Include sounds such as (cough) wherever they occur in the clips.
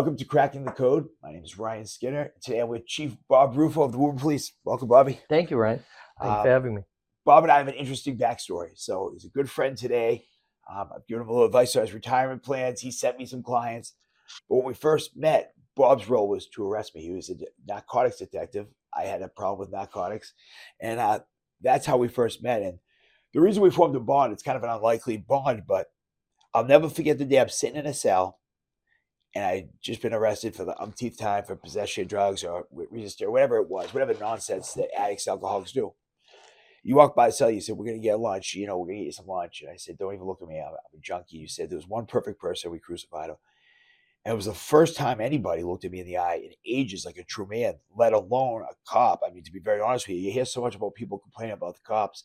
Welcome to Cracking the Code. My name is Ryan Skinner. Today I'm with Chief Bob Rufo of the Woburn Police. Welcome, Bobby. Thank you, Ryan. Thanks Um, for having me. Bob and I have an interesting backstory. So he's a good friend today. Um, I've given him a little advice on his retirement plans. He sent me some clients. But when we first met, Bob's role was to arrest me. He was a narcotics detective. I had a problem with narcotics. And uh, that's how we first met. And the reason we formed a bond, it's kind of an unlikely bond, but I'll never forget the day I'm sitting in a cell and I'd just been arrested for the umpteenth time for possession of drugs or re- resisting or whatever it was, whatever nonsense that addicts, alcoholics do. You walk by the cell, you said, We're going to get lunch. You know, we're going to get you some lunch. And I said, Don't even look at me. I'm, I'm a junkie. You said, There was one perfect person. We crucified him. And it was the first time anybody looked at me in the eye in ages like a true man, let alone a cop. I mean, to be very honest with you, you hear so much about people complaining about the cops.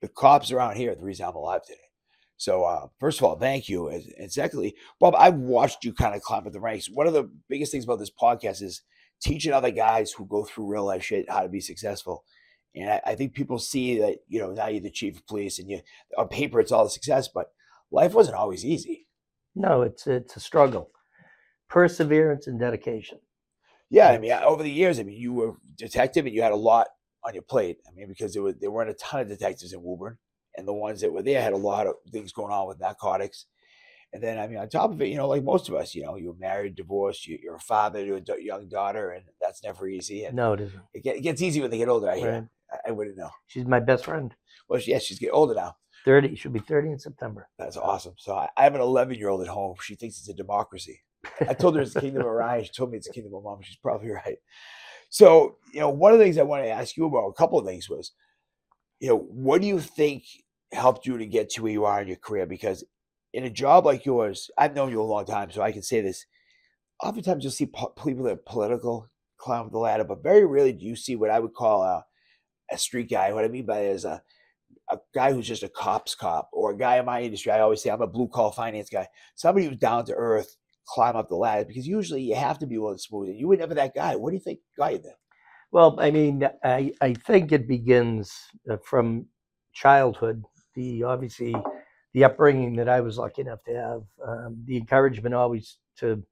The cops around here are the reason I'm alive today. So, uh, first of all, thank you. And, and secondly, Bob, I've watched you kind of climb up the ranks. One of the biggest things about this podcast is teaching other guys who go through real life shit how to be successful. And I, I think people see that, you know, now you're the chief of police and you, on paper, it's all the success, but life wasn't always easy. No, it's it's a struggle, perseverance and dedication. Yeah, I mean, over the years, I mean, you were detective and you had a lot on your plate. I mean, because there were there weren't a ton of detectives in Woburn, and the ones that were there had a lot of things going on with narcotics. And then, I mean, on top of it, you know, like most of us, you know, you're married, divorced, you, you're a father to a da- young daughter, and that's never easy. And No, it isn't. it, get, it gets easy when they get older. I hear. Right. I, I wouldn't know. She's my best friend. Well, she, yeah, she's getting older now. Thirty. She'll be thirty in September. That's awesome. So I, I have an 11 year old at home. She thinks it's a democracy. I told her it's the (laughs) kingdom of Ryan. She told me it's the kingdom of mom. She's probably right. So, you know, one of the things I want to ask you about, a couple of things was, you know, what do you think helped you to get to where you are in your career? Because in a job like yours, I've known you a long time, so I can say this. Oftentimes you'll see po- people that are political climb the ladder, but very rarely do you see what I would call a, a street guy. What I mean by that is a, a guy who's just a cop's cop or a guy in my industry. I always say I'm a blue collar finance guy. Somebody who's down to earth, climb up the ladder because usually you have to be willing to smooth it. You were never that guy. What do you think got you there? Well, I mean, I I think it begins uh, from childhood. The obviously the upbringing that I was lucky enough to have, um, the encouragement always to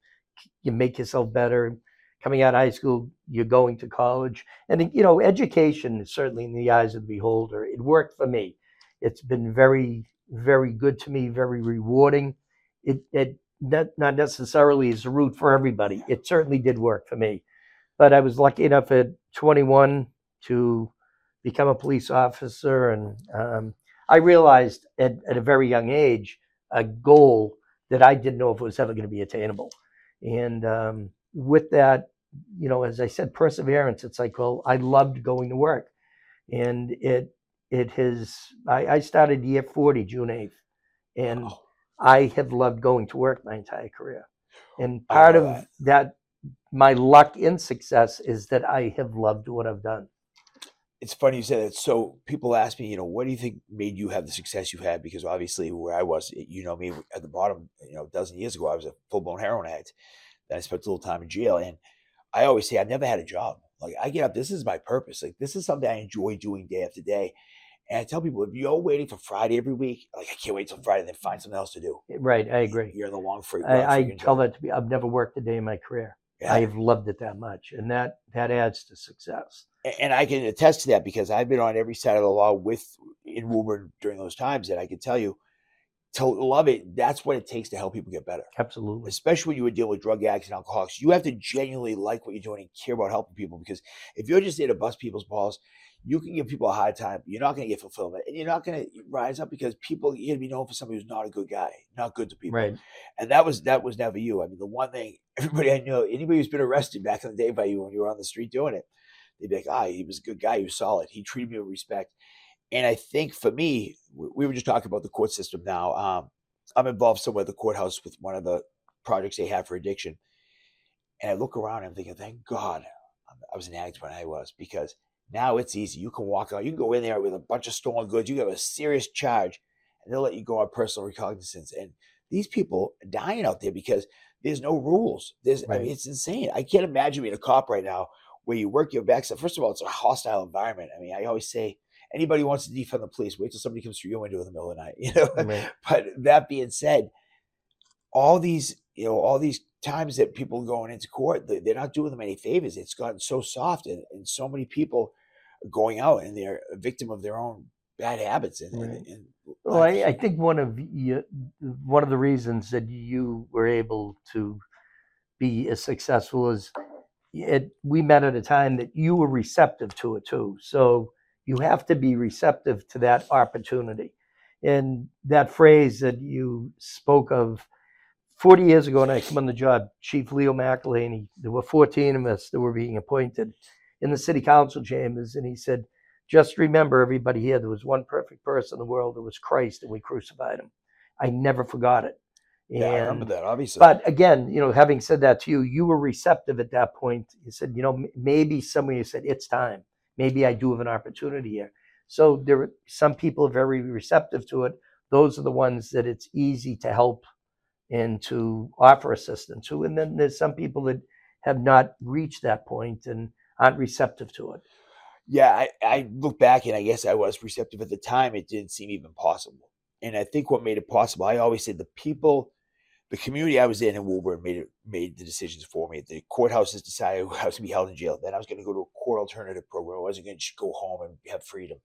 you make yourself better. Coming out of high school, you're going to college, and you know, education is certainly in the eyes of the beholder. It worked for me. It's been very, very good to me, very rewarding. It, it not, necessarily is a route for everybody. It certainly did work for me, but I was lucky enough at 21 to become a police officer, and um, I realized at, at a very young age a goal that I didn't know if it was ever going to be attainable. And um, with that, you know, as I said, perseverance. It's like, well, I loved going to work, and it it has. I, I started year 40, June 8th, and Wow. I have loved going to work my entire career. And part of that, my luck in success is that I have loved what I've done. It's funny you say that. So people ask me, you know, what do you think made you have the success you've had? Because obviously, where I was, you know, me at the bottom, you know, a dozen years ago, I was a full blown heroin addict. Then I spent a little time in jail, and I always say I've never had a job. Like I get up, this is my purpose. Like this is something I enjoy doing day after day. And I tell people, if you're waiting for Friday every week, like I can't wait till Friday, then find something else to do. Right, I agree. You're in the long free. I, I tell that to be. I've never worked a day in my career. Yeah. I have loved it that much, and that that adds to success. And I can attest to that because I've been on every side of the law with in Woburn during those times, and I can tell you to love it. That's what it takes to help people get better, Absolutely. especially when you would deal with drug addicts and alcoholics. You have to genuinely like what you're doing and care about helping people because if you're just there to bust people's balls, you can give people a hard time. You're not going to get fulfillment, and you're not going to rise up because people you're going to be known for somebody who's not a good guy, not good to people Right. and that was that was never you. I mean, the one thing everybody I know, anybody who's been arrested back in the day by you when you were on the street doing it, they'd be like, "Ah, he was a good guy. He was solid. He treated me with respect." And I think for me, we we were just talking about the court system now. Um, I'm involved somewhere at the courthouse with one of the projects they have for addiction, and I look around and I'm thinking, "Thank God I was an addict when I was," because now it's easy. You can walk out. You can go in there with a bunch of stolen goods. You have a serious charge, and they'll let you go on personal recognizance. And these people dying out there because there's no rules. There's, I mean, it's insane. I can't imagine being a cop right now where you work your backside. First of all, it's a hostile environment. I mean, I always say anybody wants to defund the police, wait till somebody comes through your window in the middle of the night. (laughs) You know. Right. but that being said, all these, you know, all these times that people are going into court, they- they're not doing them any favors. It's gotten so soft, and, and so many people are going out and they're a victim of their own bad habits. And, and- and Well, I. I think one of you, one of the reasons that you were able to be as successful as it, we met at a time that you were receptive to it too. So you have to be receptive to that opportunity. And that phrase that you spoke of 40 years ago when I came on the job, Chief Leo McElhaney, there were 14 of us that were being appointed in the city council chambers. And he said, just remember, everybody here, there was one perfect person in the world, it was Christ, and we crucified him. I never forgot it. yeah, I remember that, obviously. But again, you know, having said that to you, you were receptive at that point. You said, you know, maybe somebody said, it's time. Maybe I do have an opportunity here. So there, are- some people are very receptive to it. Those are the ones that it's easy to help and to offer assistance to. And then there's some people that have not reached that point and aren't receptive to it. Yeah, I, I look back and I guess I was receptive at the time. It didn't seem even possible. And I think what made it possible, I always said the people, the community I was in in Woburn made it made the decisions for me. The courthouses decided (laughs) I was going to be held in jail. Then I was going to go to a court alternative program. I wasn't going to just go home and have freedom.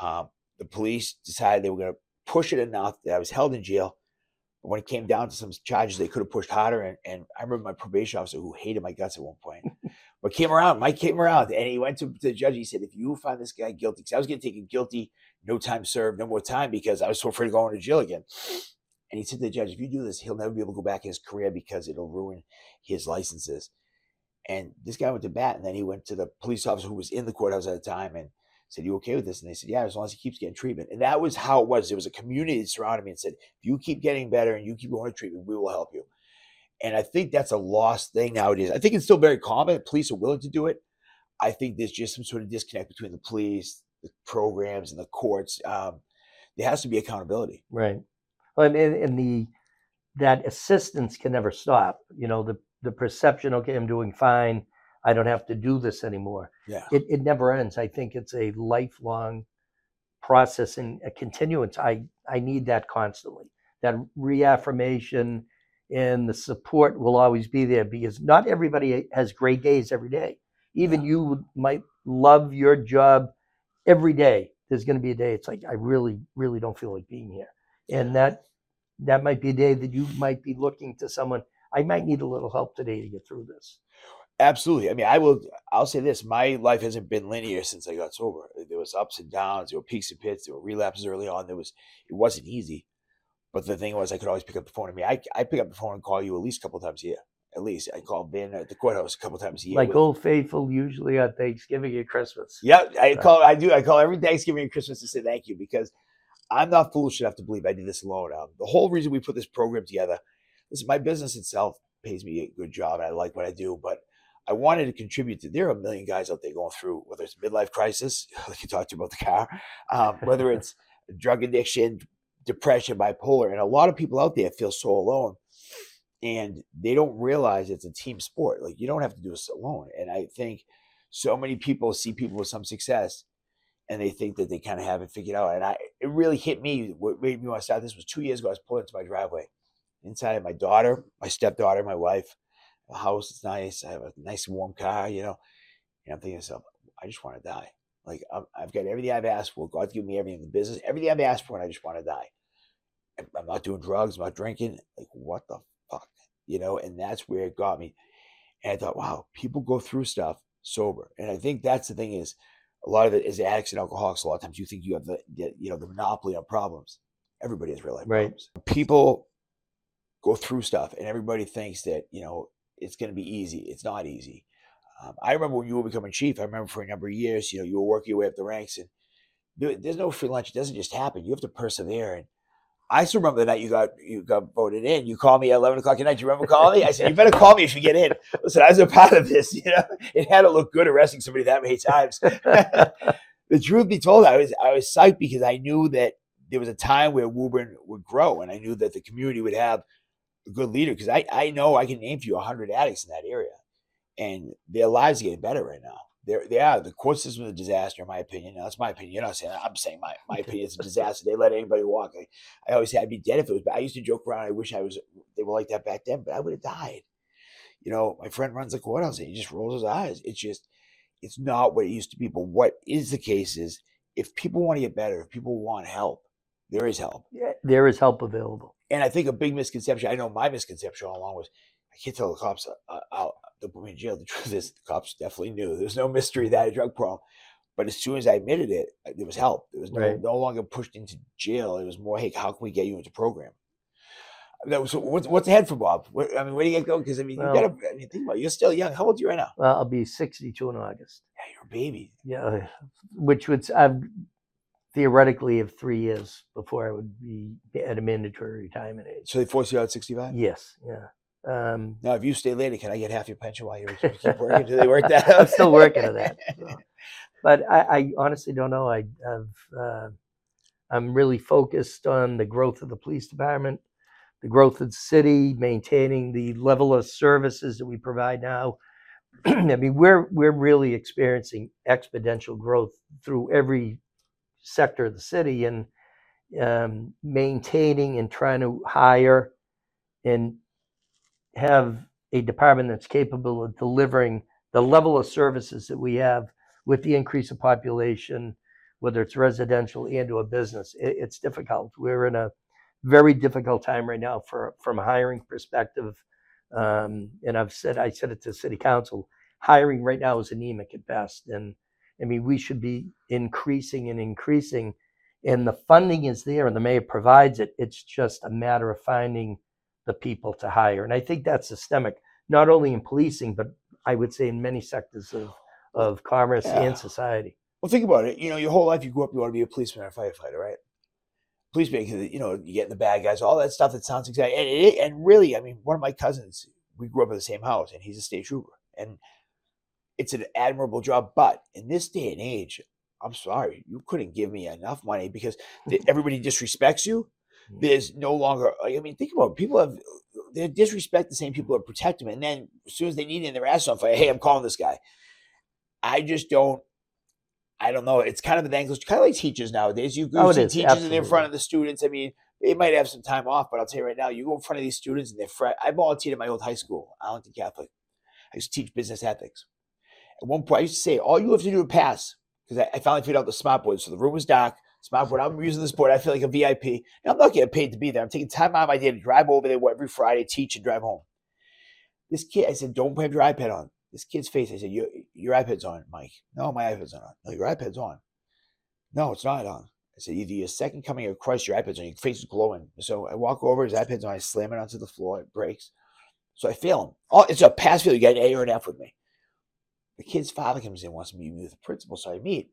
Um, the police decided they were going to push it enough that I was held in jail. But when it came down to some charges, they could have pushed harder. And, and I remember my probation officer who hated my guts at one point, but came around. Mike came around and he went to the judge. He said, "If you find this guy guilty, because I was going to take him guilty, no time served, no more time, because I was so afraid of going to jail again." And he said to the judge, "If you do this, he'll never be able to go back in his career because it'll ruin his licenses." And this guy went to bat, and then he went to the police officer who was in the courthouse at the time and said, "You okay with this?" And they said, "Yeah, as long as he keeps getting treatment." And that was how it was. There was a community that surrounded me and said, "If you keep getting better and you keep going to treatment, we will help you." And I think that's a lost thing nowadays. I think it's still very common. Police are willing to do it. I think there's just some sort of disconnect between the police, the programs, and the courts. Um, there has to be accountability. Right. Well, And, and and the that assistance can never stop. You know, the the perception, okay, I'm doing fine. I don't have to do this anymore. Yeah. It it never ends. I think it's a lifelong process and a continuance. I I need that constantly. That reaffirmation and the support will always be there because not everybody has great days every day. Even Yeah. you might love your job every day. There's going to be a day it's like I really really don't feel like being here and that that might be a day that you might be looking to someone i might need a little help today to get through this Absolutely. I mean, I will. I'll say this: my life hasn't been linear since I got sober. There was ups and downs. There were peaks and pits. There were relapses early on. There was. It wasn't easy, but the thing was, I could always pick up the phone. I mean, I I pick up the phone and call you at least a couple times a year. At least I call Ben at the courthouse a couple times a year. like with- old faithful usually on thanksgiving and christmas Yeah, I call. I do. I call every Thanksgiving and Christmas to say thank you because I'm not foolish enough to believe I did this alone. Um, the whole reason we put this program together, listen, my business itself pays me a good job, and I like what I do, but I wanted to contribute to. There are a million guys out there going through whether it's midlife crisis, (laughs) like you talked about the car, um, whether it's drug addiction, depression, bipolar, and a lot of people out there feel so alone. And they don't realize it's a team sport. Like you don't have to do this alone. And I think so many people see people with some success and they think that they kind of have it figured out. And I, it really hit me. What made me want to start this was two years ago. I was pulling into my driveway. Inside of my daughter, my stepdaughter, my wife. The house is nice. I have a nice warm car, you know. And I'm thinking to myself, I just want to die. Like I'm, I've got everything I've asked for. God's given me everything in the business, everything I've asked for, and I just want to die. I'm- I'm not doing drugs. I'm not drinking. Like what the fuck, you know? And that's where it got me. And I thought, wow, people go through stuff sober, and I think that's the thing is a lot of it is addicts and alcoholics. A lot of times you think you have the, the you know the monopoly on problems. Everybody has real life Right. problems. People go through stuff, and everybody thinks that you know it's going to be easy. It's not easy. Um, I remember when you were becoming chief. I remember for a number of years, you know, you were working your way up the ranks, and there- there's no free lunch. It doesn't just happen. You have to persevere. And I still remember the night you got you got voted in. You called me at eleven o'clock at night. Do you remember calling me? I said, "You better call me if you get in." Listen, I was a part of this. (laughs) You know, it had to look good arresting somebody that many times. (laughs) the truth be told, I was I was psyched because I knew that there was a time where Woburn would grow, and I knew that the community would have a good leader. Because I I know I can name for you hundred addicts in that area, and their lives are getting better right now. They're, they are. The court system is a disaster, in my opinion. Now, that's my opinion. You're not saying that. I'm saying my, my opinion is a disaster. They let anybody walk. I, I always say I'd be dead if it was. But I used to joke around. I wish I was they were like that back then, but I would have died. You know, my friend runs the courthouse and he just rolls his eyes. It's just, it's not what it used to be. But what is the case is if people want to get better, if people want help, there is help. Yeah, there is help available. And I think a big misconception, I know my misconception all along was I can't tell the cops uh, out to put me in jail. The truth is, the cops definitely knew. There's no mystery that a drug problem. But as soon as I admitted it, there was help. There was no, Right. no longer pushed into jail. It was more, hey, how can we get you into program? That was, what's, what's ahead for Bob? What, I mean, where do you get going? Because I mean, Well- you gotta. I mean, think about it. You're still young. How old are you right now? Well, I'll be 62 in August. Yeah, you're a baby. Yeah, which would I've theoretically have three years before I would be at a mandatory retirement age. So they force you out at 65. Yes, yeah. Um, Now, if you stay later, can I get half your pension while you keep working? Do they work that out? (laughs) I'm still working on that. so. (laughs) But I, I honestly don't know. I, I've uh, I'm really focused on the growth of the police department, the growth of the city, maintaining the level of services that we provide now. (clears throat) I mean, we're we're really experiencing exponential growth through every sector of the city, and um, maintaining and trying to hire and have a department that's capable of delivering the level of services that we have with the increase of population, whether it's residential and or business, it, it's difficult. We're in a very difficult time right now for from a hiring perspective. Um, and I've said I said it to city council, hiring right now is anemic at best. And I mean we should be increasing and increasing. And the funding is there and the mayor provides it. It's just a matter of finding the people to hire. And I think that's systemic, not only in policing, but I would say in many sectors of, of commerce Yeah. and society. Well, think about it. You know, your whole life you grew up, you want to be a policeman or a firefighter, right? Policeman, you know, you get in the bad guys, all that stuff that sounds exciting. And, it, and really, I mean, one of my cousins, we grew up in the same house, and he's a state trooper, and it's an admirable job. But in this day and age, I'm sorry, you couldn't give me enough money because (laughs) everybody disrespects you. There's no longer. Uh, I mean, think about it. people have they disrespect the same people that protect them, and then as soon as they need it in their ass on fire, hey, I'm calling this guy. I just don't. I don't know. It's kind of an angle. Kind of like teachers nowadays. You Oh, go see is, teachers and in front of the students. I mean, they might have some time off, but I'll tell you right now, you go in front of these students and they're. I volunteered at my old high school, Arlington Catholic. I used to teach business ethics. At one point, I used to say, all you have to do to pass, because I, I finally figured out the smart board. So the room was dark. Smart board. I'm using this board. I feel like a VIP. Now, I'm not getting paid to be there. I'm taking time out of my day to drive over there every Friday, teach, and drive home. This kid, I said, don't have your iPad on. This kid's face, I said, your, your iPad's on, Mike. No, my iPad's not on. No, your iPad's on. No, it's not on. I said, either your second coming of Christ, your iPad's on, your face is glowing. So I walk over, his iPad's on, I slam it onto the floor, it breaks. So I fail him. Oh, it's a pass fail. You got an A or an F with me. The kid's father comes in, wants to meet me with the principal. So I meet.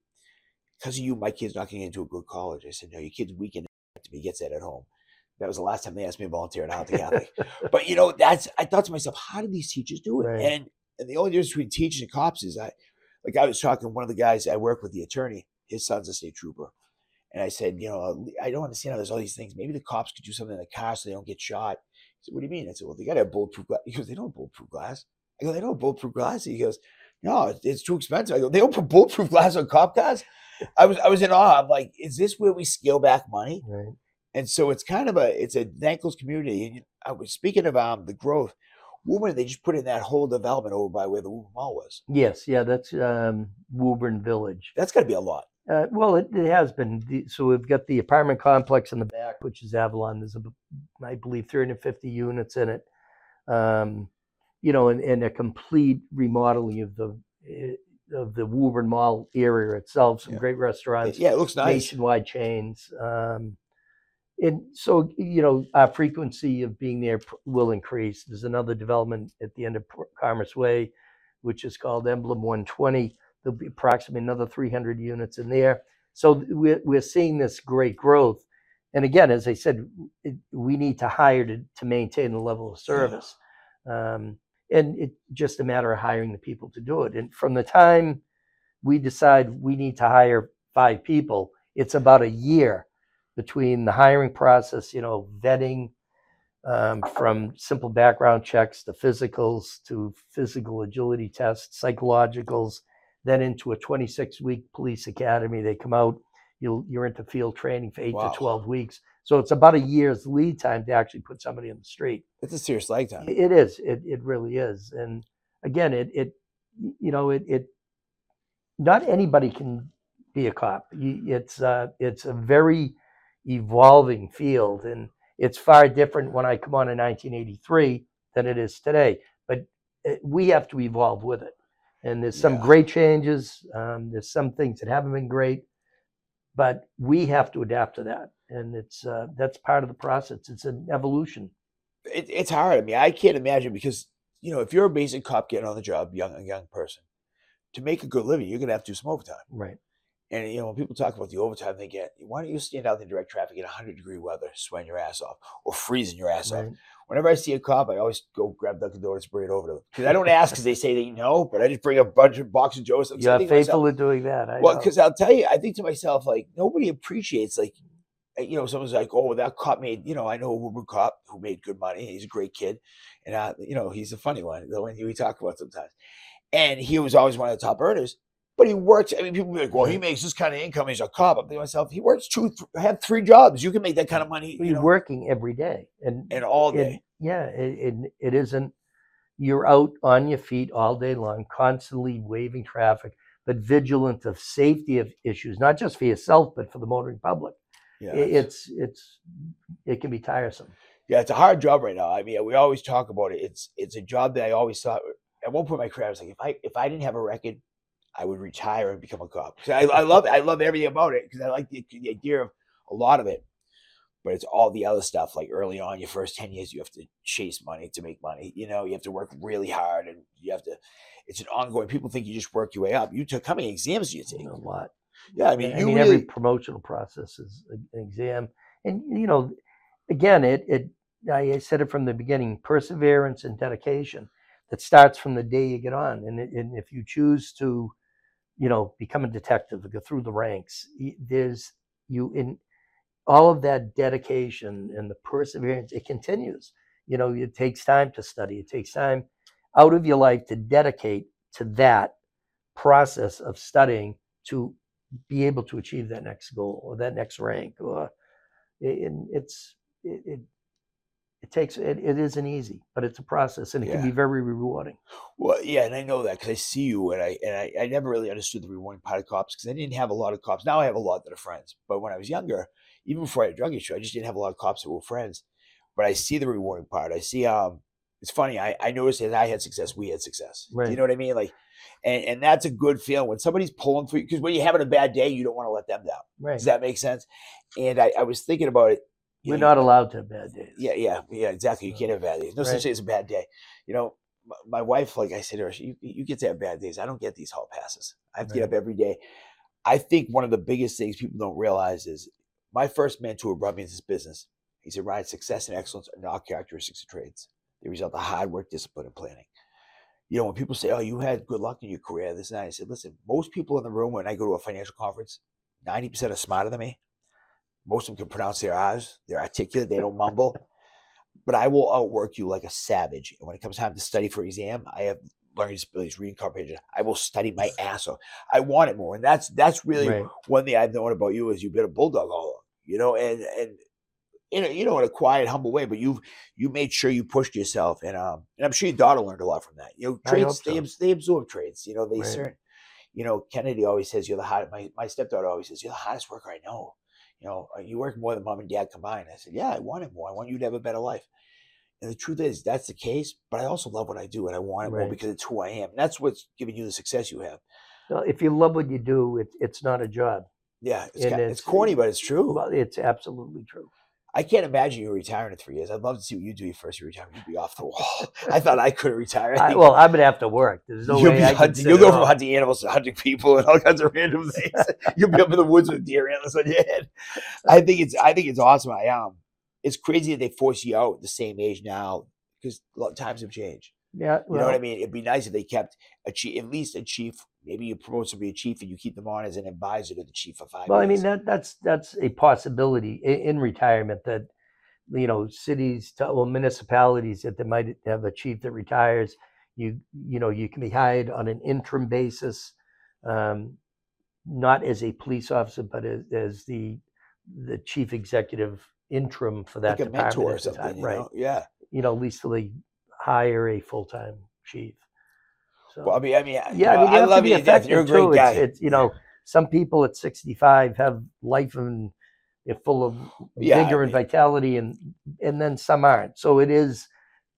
Because of you, my kid's not going to get into a good college. I said, no, your kid's weak enough (laughs) to be gets that at home. That was the last time they asked me to volunteer at Arlington Catholic. (laughs) but you know, that's I thought to myself, how do these teachers do it? Right. And and the only difference between teachers and cops is I like I was talking to one of the guys I work with, the attorney, his son's a state trooper. And I said, you know, I don't understand how there's all these things. Maybe the cops could do something in the car so they don't get shot. He said, What do you mean? I said, Well, they gotta have bulletproof glass. He goes, They don't have bulletproof glass. I go, They don't have bulletproof glass. He goes, No, it's, it's too expensive. I go, They don't put bulletproof (laughs) glass on cop cars. I was I was in awe. I'm like, is this where we scale back money? Right. and so it's kind of a it's a thankless community. And I was speaking of um the growth. Woburn, they just put in that whole development over by where the Woburn Mall was. Yes, yeah, that's um, Woburn Village. That's got to be a lot. Uh, well, it, it has been. So we've got the apartment complex in the back, which is Avalon. There's, a, I believe, 350 units in it. Um, you know, and, and a complete remodeling of the eh, of the Woburn Mall area itself. Some Yeah. great restaurants, Yeah, it looks nice. nationwide chains. Um, and so, you know, our frequency of being there pr- will increase. There's another development at the end of Pr- Commerce Way, which is called Emblem 120. There'll be approximately another 300 units in there. So th- we're, we're seeing this great growth. And again, as I said, it, we need to hire to, to maintain the level of service. Um, and it's just a matter of hiring the people to do it. And from the time we decide we need to hire five people, it's about a year between the hiring process, you know, vetting um, from simple background checks to physicals to physical agility tests, psychologicals, then into a 26 week police academy. They come out, you'll you're into field training for eight Wow. to twelve weeks. So it's about a year's lead time to actually put somebody in the street. It's a serious leg time. It is. It it really is. And again, it it you know it it not anybody can be a cop. It's uh it's a very evolving field, and it's far different when I come on in 1983 than it is today. But it, we have to evolve with it. And there's some Yeah. great changes. Um, there's some things that haven't been great, but we have to adapt to that, and it's uh, that's part of the process. It's an evolution. it, it's hard. I mean, I can't imagine because you know if you're a basic cop getting on the job, young a young person, to make a good living, you're gonna have to do some overtime. Right. And you know when people talk about the overtime they get, why don't you stand out in direct traffic in 100 degree weather, sweating your ass off, or freezing your ass off? Whenever I see a cop, I always go grab Dunkin' Donuts, bring it over to them because I don't ask because they say they know, but I just bring a bunch of box of Joe's. You're myself, faithful to doing that. I Well, because I'll tell you, I think to myself, like nobody appreciates, like, you know, someone's like, "Oh, that cop made," you know, I know a Uber cop who made good money. He's a great kid, and uh, you know, he's a funny one, the one we talk about sometimes. And he was always one of the top earners, but he works. I mean, people be like, "Well, he makes this kind of income. He's a cop." I'm thinking to myself, he works two, th- have three jobs. You can make that kind of money, you You're know, working every day, and and all it- day. yeah, it, it it isn't. You're out on your feet all day long, constantly waving traffic, but vigilant of safety of issues, not just for yourself, but for the motoring public. Yeah, It's it's it can be tiresome. Yeah, it's a hard job right now. I mean, we always talk about it. It's it's a job that I always thought. At one point in my career, I was like, if I if I didn't have a record, I would retire and become a cop. I, I love I love everything about it because I like the, the idea of a lot of it. But it's all the other stuff. Like early on, your first ten years, you have to chase money to make money. You know, you have to work really hard, and you have to. It's an ongoing. People think you just work your way up. You took how many exams do you take? A lot. Yeah, I mean, I you mean, really. every promotional process is an exam, and you know, again, it it I I said it from the beginning: perseverance and dedication. That starts from the day you get on, and, it, and if you choose to, you know, become a detective, go through the ranks, there's you in all of that dedication and the perseverance. It continues. You know, it takes time to study. It takes time out of your life to dedicate to that process of studying to be able to achieve that next goal or that next rank or it, it's it, it it takes it, it isn't easy but it's a process and it can be very rewarding Well, yeah, and I know that because I see you, and I and I, I never really understood the rewarding part of cops because I didn't have a lot of cops. Now I have a lot that are friends, but when I was younger, even before I had a drug issue, I just didn't have a lot of cops that were friends. But I see the rewarding part. I see. Um, it's funny. I I noticed that I had success. We had success. Do you know what I mean? Like, and and that's a good feeling when somebody's pulling for you. Because when you're having a bad day, you don't want to let them down. right Does that make sense? And I, I was thinking about it. we're know, not allowed to have bad days yeah, yeah, yeah, exactly. You can't have bad days. No Right. such thing as a bad day. You know, my, my wife, like I said to her, you, you get to have bad days. I don't get these hall passes. I have to get up every day. I think one of the biggest things people don't realize is my first mentor brought me into this business. He said, Ryan, success and excellence are not characteristics of trades. They result of hard work, discipline, and planning. You know, when people say, oh, you had good luck in your career, this and that, I said, listen, most people in the room when I go to a financial conference, 90% are smarter than me. Most of them can pronounce their R's. They're articulate. They don't mumble. But I will outwork you like a savage. And when it comes time to study for exam, I have learning disabilities, reading comprehension. I will study my ass off. I want it more, and that's that's really right one thing I've known about you is you've been a bulldog all along. You know, and and you know, you know, in a quiet, humble way, but you've you made sure you pushed yourself, and um, and I'm sure your daughter learned a lot from that. You know, trades they so. abs- they absorb trades. You know, they Right. certain. You know, Kennedy always says you're the hot. My my stepdaughter always says you're the hottest worker I know. You know, "Uh, you work more than mom and dad combined. I said, yeah, I want it more. I want you to have a better life. And the truth is, that's the case. But I also love what I do, and I want it more because it's who I am. And that's what's giving you the success you have. well, if you love what you do it, it's not a job Yeah, it's, And ki- it's- it's corny, but it's true. well it's absolutely true I can't imagine you retiring in three years. I'd love to see what you do your first year retirement. You'd be off the wall. (laughs) I thought I couldn't retire. I (laughs) I, well i'm gonna have to work there's no you'll way be I hunting. You'll go from hunting animals to hunting people and all kinds of random (laughs) things. you'll be up in the woods with deer antlers on your head. I think it's I think it's awesome. I um, it's crazy that they force you out at the same age now because times have changed. yeah You know what I mean? It'd be nice if they kept a chief, at least a chief. Maybe you promote somebody to be a chief and you keep them on as an advisor to the chief for five Well, I mean that that's that's a possibility in, in retirement that you know cities, to- well municipalities that they might have a chief that retires. You you know you can be hired on an interim basis. Um, not as a police officer, but as, as the the chief executive interim for that like a department mentor or something. time, You right? know? Yeah. You know, at least they hire a full time chief. So Well, I mean, I mean, yeah, you I mean, you I love you to death. You're a great too. guy. It's, it's you know, some people at 65 have life and they're full of Yeah, I vigor and vitality, and and then some aren't. So it is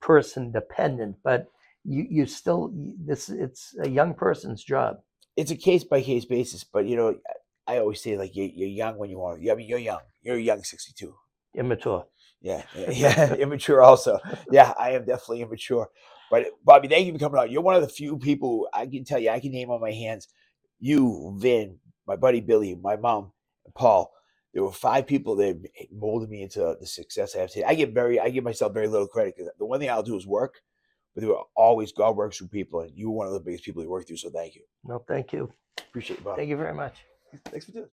person dependent, but you you still this it's a young person's job. it's a case by case basis, but you know, I always say like you're, you're young when you are. I mean, you're young. You're young 62. Immature. Yeah, yeah, (laughs) yeah, immature also. Yeah, I am definitely immature. But Bobby, thank you for coming out. You're one of the few people I can tell you I can name on my hands. You, Vin, my buddy Billy, my mom, Paul. There were five people that molded me into the success I have today. I give very, I give myself very little credit because the one thing I'll do is work. But there were always God works through people, and you were one of the biggest people He worked through. So thank you. No, thank you. Appreciate it, Bob. Thank you very much. Thanks for doing. it.